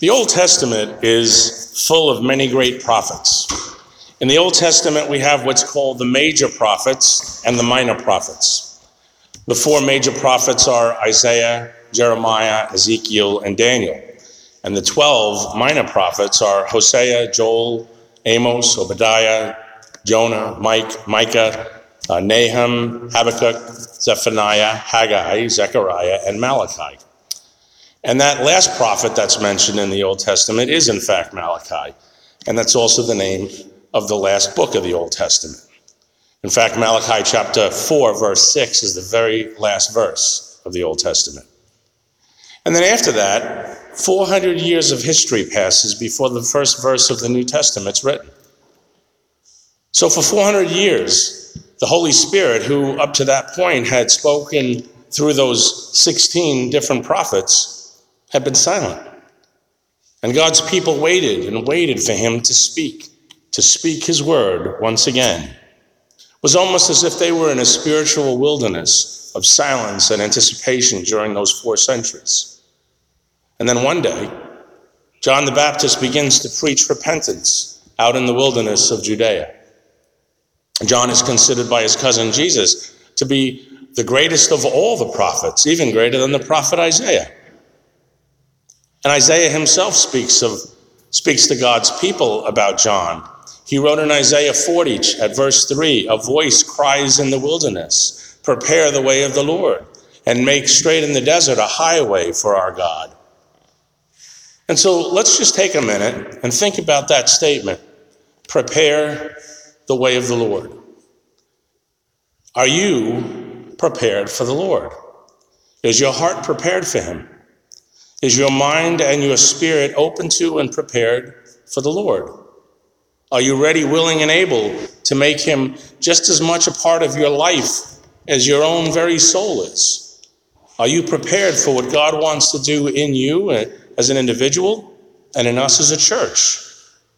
The Old Testament is full of many great prophets. In the Old Testament, we have what's called the major prophets and the minor prophets. The four major prophets are Isaiah, Jeremiah, Ezekiel, and Daniel. And the 12 minor prophets are Hosea, Joel, Amos, Obadiah, Jonah, Mike, Micah, uh, Nahum, Habakkuk, Zephaniah, Haggai, Zechariah, and Malachi. And that last prophet that's mentioned in the Old Testament is, in fact, Malachi. And that's also the name of the last book of the Old Testament. In fact, Malachi chapter 4, verse 6 is the very last verse of the Old Testament. And then after that, 400 years of history passes before the first verse of the New Testament is written. So for 400 years, the Holy Spirit, who up to that point had spoken through those 16 different prophets, had been silent. And God's people waited and waited for him to speak, to speak his word once again. It was almost as if they were in a spiritual wilderness of silence and anticipation during those four centuries. And then one day, John the Baptist begins to preach repentance out in the wilderness of Judea. John is considered by his cousin Jesus to be the greatest of all the prophets, even greater than the prophet Isaiah. And Isaiah himself speaks of speaks to God's people about John. He wrote in Isaiah 40 at verse 3, a voice cries in the wilderness, prepare the way of the Lord and make straight in the desert a highway for our God. And so let's just take a minute and think about that statement. Prepare the way of the Lord. Are you prepared for the Lord? Is your heart prepared for him? Is your mind and your spirit open to and prepared for the Lord? Are you ready, willing, and able to make Him just as much a part of your life as your own very soul is? Are you prepared for what God wants to do in you eh, as an individual and in us as a church,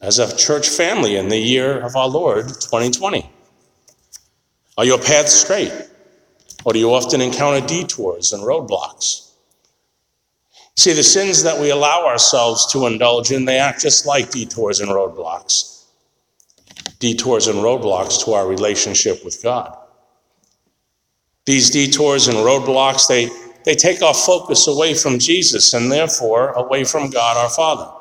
as a church family in the year of our Lord 2020? Are your paths straight? Or do you often encounter detours and roadblocks? See, the sins that we allow ourselves to indulge in, they act just like detours and roadblocks. Detours and roadblocks to our relationship with God. These detours and roadblocks, they, they take our focus away from Jesus and therefore away from God our Father.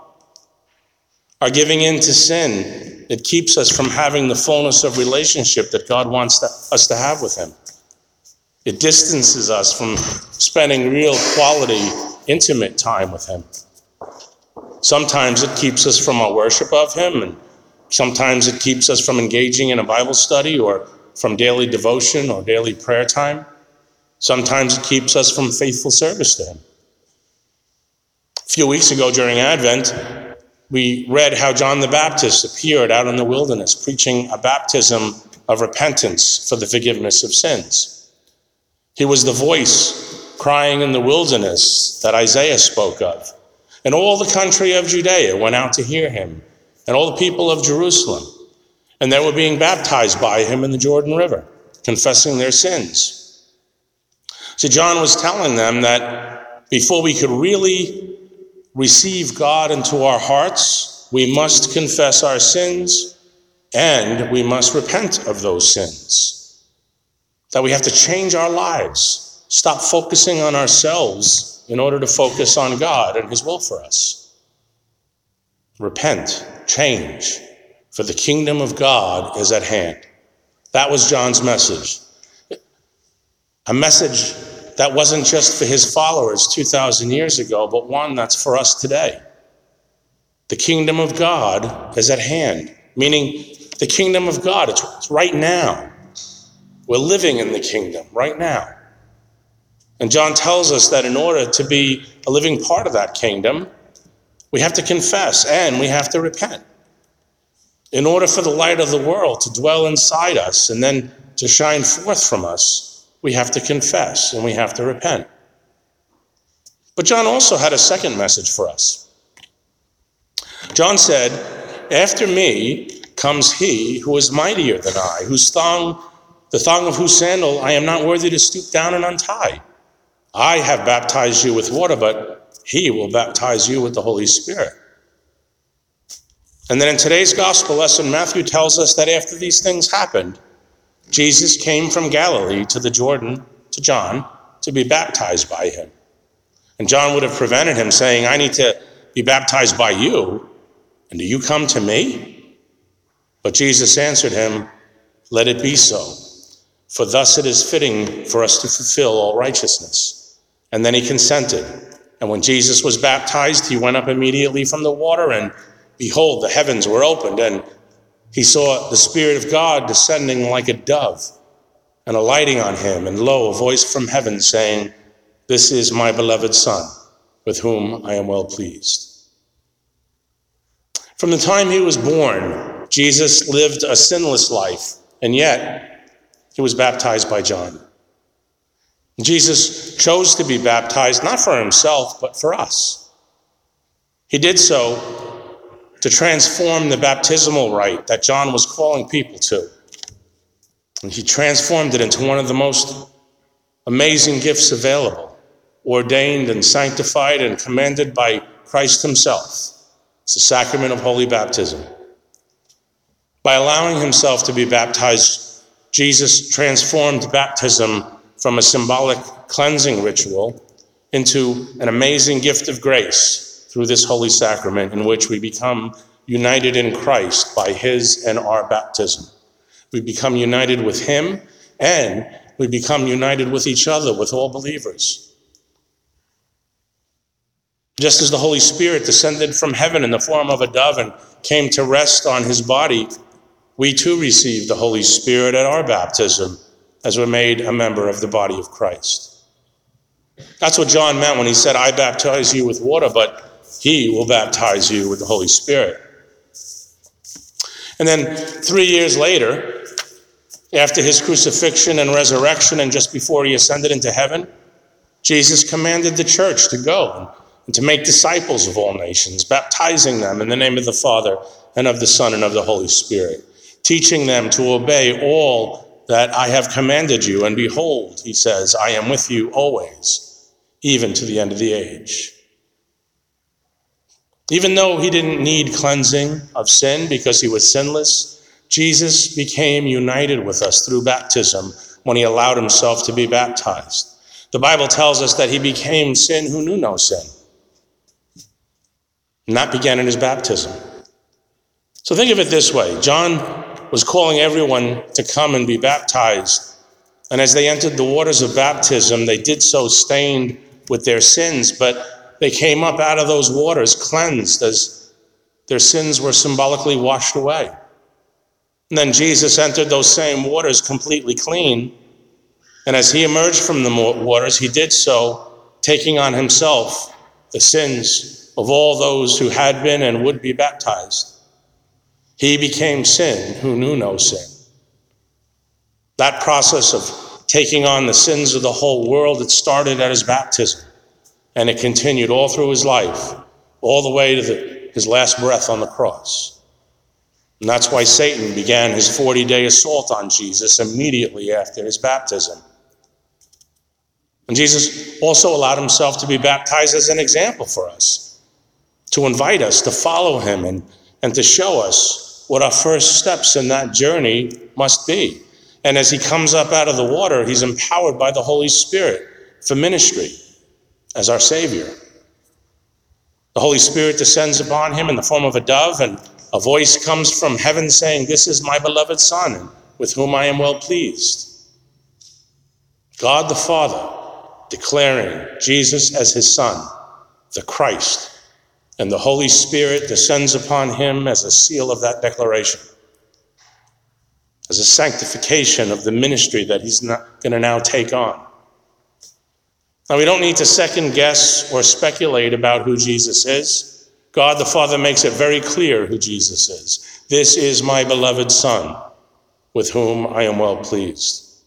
Our giving in to sin, it keeps us from having the fullness of relationship that God wants to, us to have with Him. It distances us from spending real quality intimate time with Him. Sometimes it keeps us from our worship of Him, and sometimes it keeps us from engaging in a Bible study or from daily devotion or daily prayer time. Sometimes it keeps us from faithful service to Him. A few weeks ago during Advent, we read how John the Baptist appeared out in the wilderness preaching a baptism of repentance for the forgiveness of sins. He was the voice crying in the wilderness that Isaiah spoke of. And all the country of Judea went out to hear him, and all the people of Jerusalem. And they were being baptized by him in the Jordan River, confessing their sins. So John was telling them that before we could really receive God into our hearts, we must confess our sins and we must repent of those sins. That we have to change our lives stop focusing on ourselves in order to focus on God and His will for us. Repent, change, for the kingdom of God is at hand. That was John's message. A message that wasn't just for his followers 2,000 years ago, but one that's for us today. The kingdom of God is at hand, meaning the kingdom of God, it's right now. We're living in the kingdom right now. And John tells us that in order to be a living part of that kingdom, we have to confess and we have to repent. In order for the light of the world to dwell inside us and then to shine forth from us, we have to confess and we have to repent. But John also had a second message for us. John said, After me comes he who is mightier than I, whose thong, the thong of whose sandal I am not worthy to stoop down and untie. I have baptized you with water, but he will baptize you with the Holy Spirit. And then in today's gospel lesson, Matthew tells us that after these things happened, Jesus came from Galilee to the Jordan to John to be baptized by him. And John would have prevented him, saying, I need to be baptized by you, and do you come to me? But Jesus answered him, Let it be so, for thus it is fitting for us to fulfill all righteousness. And then he consented. And when Jesus was baptized, he went up immediately from the water, and behold, the heavens were opened, and he saw the Spirit of God descending like a dove and alighting on him. And lo, a voice from heaven saying, This is my beloved Son, with whom I am well pleased. From the time he was born, Jesus lived a sinless life, and yet he was baptized by John. Jesus chose to be baptized not for himself, but for us. He did so to transform the baptismal rite that John was calling people to. And he transformed it into one of the most amazing gifts available, ordained and sanctified and commanded by Christ Himself. It's the sacrament of holy baptism. By allowing Himself to be baptized, Jesus transformed baptism from a symbolic cleansing ritual into an amazing gift of grace through this holy sacrament in which we become united in Christ by his and our baptism. We become united with him and we become united with each other, with all believers. Just as the Holy Spirit descended from heaven in the form of a dove and came to rest on his body, we too receive the Holy Spirit at our baptism as we're made a member of the body of Christ. That's what John meant when he said, I baptize you with water, but he will baptize you with the Holy Spirit. And then three years later, after his crucifixion and resurrection, and just before he ascended into heaven, Jesus commanded the church to go and to make disciples of all nations, baptizing them in the name of the Father and of the Son and of the Holy Spirit, teaching them to obey all that I have commanded you. And behold, he says, I am with you always, even to the end of the age. Even though he didn't need cleansing of sin because he was sinless, Jesus became united with us through baptism when he allowed himself to be baptized. The Bible tells us that he became sin who knew no sin. And that began in his baptism. So think of it this way John was calling everyone to come and be baptized. And as they entered the waters of baptism, they did so stained with their sins, but they came up out of those waters cleansed as their sins were symbolically washed away. And then Jesus entered those same waters completely clean. And as he emerged from the waters, he did so taking on himself the sins of all those who had been and would be baptized. He became sin who knew no sin. That process of taking on the sins of the whole world, it started at his baptism. And it continued all through his life, all the way to the, his last breath on the cross. And that's why Satan began his 40 day assault on Jesus immediately after his baptism. And Jesus also allowed himself to be baptized as an example for us, to invite us to follow him and, and to show us what our first steps in that journey must be. And as he comes up out of the water, he's empowered by the Holy Spirit for ministry as our Savior. The Holy Spirit descends upon him in the form of a dove, and a voice comes from heaven saying, This is my beloved Son, with whom I am well pleased. God the Father declaring Jesus as his Son, the Christ, and the Holy Spirit descends upon him as a seal of that declaration, as a sanctification of the ministry that he's going to now take on. Now, we don't need to second guess or speculate about who Jesus is. God the Father makes it very clear who Jesus is. This is my beloved Son, with whom I am well pleased.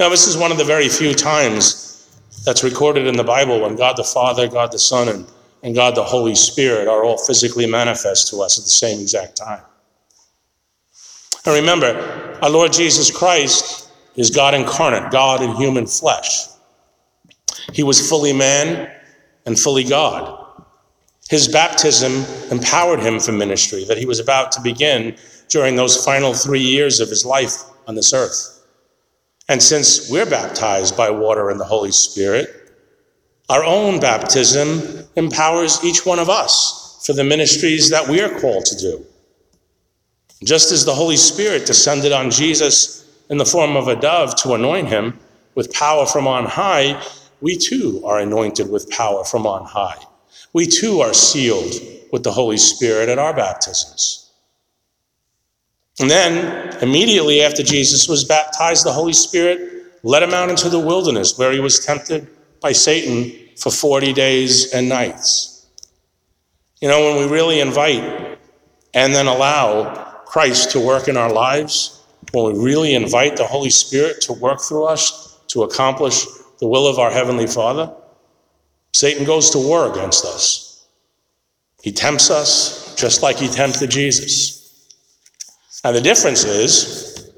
Now, this is one of the very few times that's recorded in the Bible when God the Father, God the Son, and, and God the Holy Spirit are all physically manifest to us at the same exact time. And remember, our Lord Jesus Christ is God incarnate, God in human flesh. He was fully man and fully God. His baptism empowered him for ministry that he was about to begin during those final three years of his life on this earth. And since we're baptized by water and the Holy Spirit, our own baptism empowers each one of us for the ministries that we are called to do. Just as the Holy Spirit descended on Jesus in the form of a dove to anoint him with power from on high, we too are anointed with power from on high we too are sealed with the Holy Spirit at our baptisms. And then, immediately after Jesus was baptized, the Holy Spirit led him out into the wilderness where he was tempted by Satan for 40 days and nights. You know, when we really invite and then allow Christ to work in our lives, when we really invite the Holy Spirit to work through us to accomplish the will of our Heavenly Father, Satan goes to war against us. He tempts us just like he tempted Jesus. And the difference is,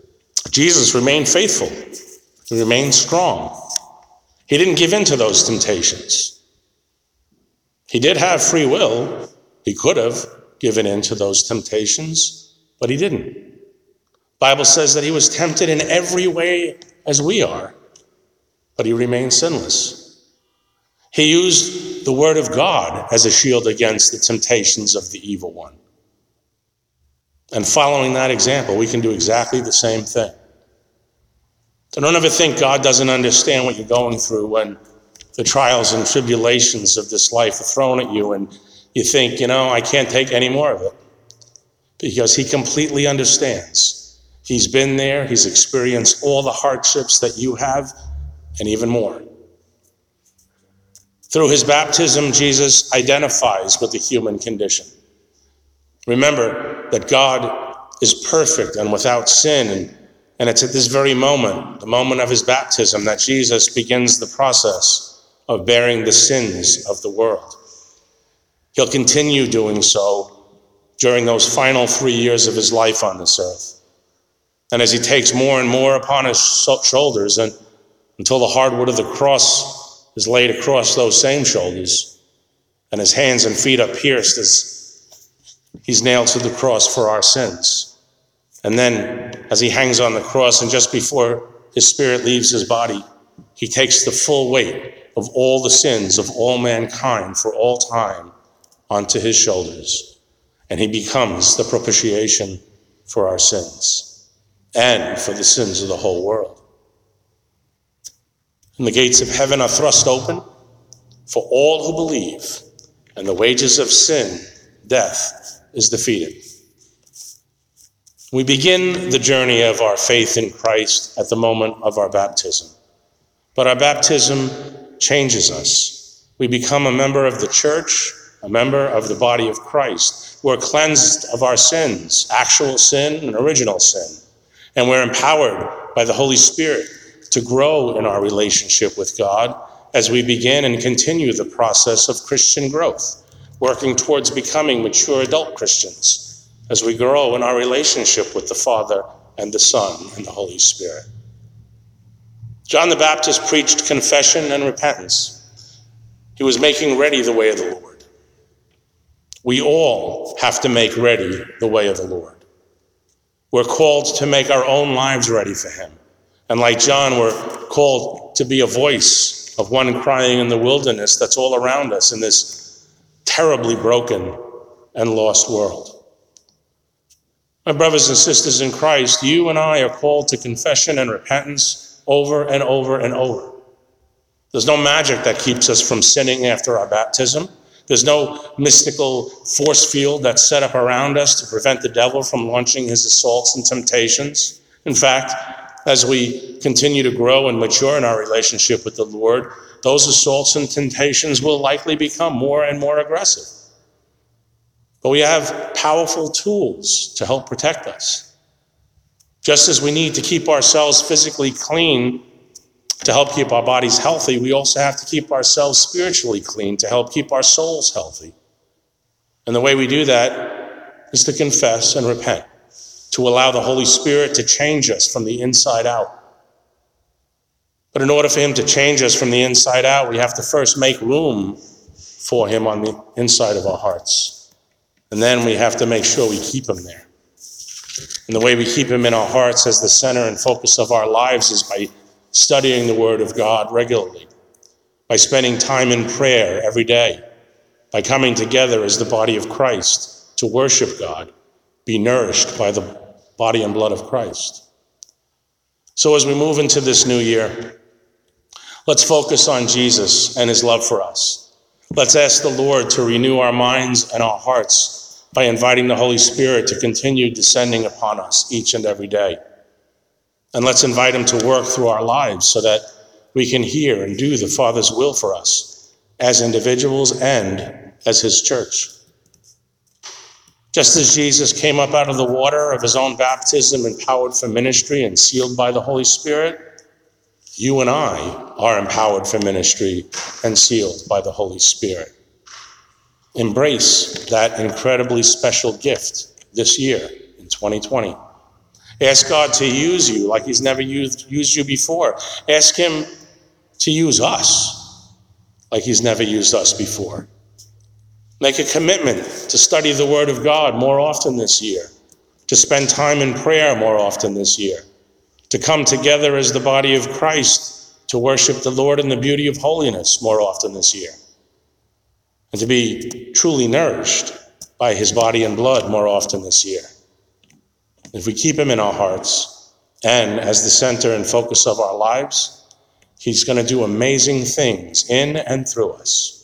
Jesus remained faithful, he remained strong. He didn't give in to those temptations. He did have free will. He could have given in to those temptations, but he didn't. Bible says that he was tempted in every way as we are, but he remained sinless. He used the word of God as a shield against the temptations of the evil one. And following that example, we can do exactly the same thing. So don't ever think God doesn't understand what you're going through when the trials and tribulations of this life are thrown at you and you think, you know, I can't take any more of it. Because He completely understands. He's been there, He's experienced all the hardships that you have, and even more. Through his baptism, Jesus identifies with the human condition. Remember that God is perfect and without sin, and, it's at this very moment, the moment of his baptism, that Jesus begins the process of bearing the sins of the world. He'll continue doing so during those final three years of his life on this earth. And as he takes more and more upon his shoulders, and until the hardwood of the cross is laid across those same shoulders, and his hands and feet are pierced as he's nailed to the cross for our sins. And then, as he hangs on the cross, and just before his spirit leaves his body, he takes the full weight of all the sins of all mankind for all time onto his shoulders. And he becomes the propitiation for our sins and for the sins of the whole world and the gates of heaven are thrust open for all who believe, and the wages of sin, death, is defeated. We begin the journey of our faith in Christ at the moment of our baptism. But our baptism changes us. We become a member of the church, a member of the body of Christ. We're cleansed of our sins, actual sin and original sin. And we're empowered by the Holy Spirit to grow in our relationship with God as we begin and continue the process of Christian growth, working towards becoming mature adult Christians as we grow in our relationship with the Father and the Son and the Holy Spirit. John the Baptist preached confession and repentance. He was making ready the way of the Lord. We all have to make ready the way of the Lord. We're called to make our own lives ready for Him and like John, we're called to be a voice of one crying in the wilderness that's all around us in this terribly broken and lost world. My brothers and sisters in Christ, you and I are called to confession and repentance over and over and over. There's no magic that keeps us from sinning after our baptism. There's no mystical force field that's set up around us to prevent the devil from launching his assaults and temptations. In fact, as we continue to grow and mature in our relationship with the Lord, those assaults and temptations will likely become more and more aggressive. But we have powerful tools to help protect us. Just as we need to keep ourselves physically clean to help keep our bodies healthy, we also have to keep ourselves spiritually clean to help keep our souls healthy. And the way we do that is to confess and repent to allow the Holy Spirit to change us from the inside out. But in order for Him to change us from the inside out, we have to first make room for Him on the inside of our hearts. And then we have to make sure we keep Him there. And the way we keep Him in our hearts as the center and focus of our lives is by studying the Word of God regularly, by spending time in prayer every day, by coming together as the body of Christ to worship God, be nourished by the body and blood of Christ. So as we move into this new year, let's focus on Jesus and his love for us. Let's ask the Lord to renew our minds and our hearts by inviting the Holy Spirit to continue descending upon us each and every day. And let's invite him to work through our lives so that we can hear and do the Father's will for us as individuals and as his church. Just as Jesus came up out of the water of his own baptism, empowered for ministry and sealed by the Holy Spirit, you and I are empowered for ministry and sealed by the Holy Spirit. Embrace that incredibly special gift this year in 2020. Ask God to use you like He's never used, used you before. Ask Him to use us like He's never used us before. Make a commitment to study the Word of God more often this year, to spend time in prayer more often this year, to come together as the body of Christ to worship the Lord in the beauty of holiness more often this year, and to be truly nourished by His body and blood more often this year. If we keep Him in our hearts and as the center and focus of our lives, He's going to do amazing things in and through us.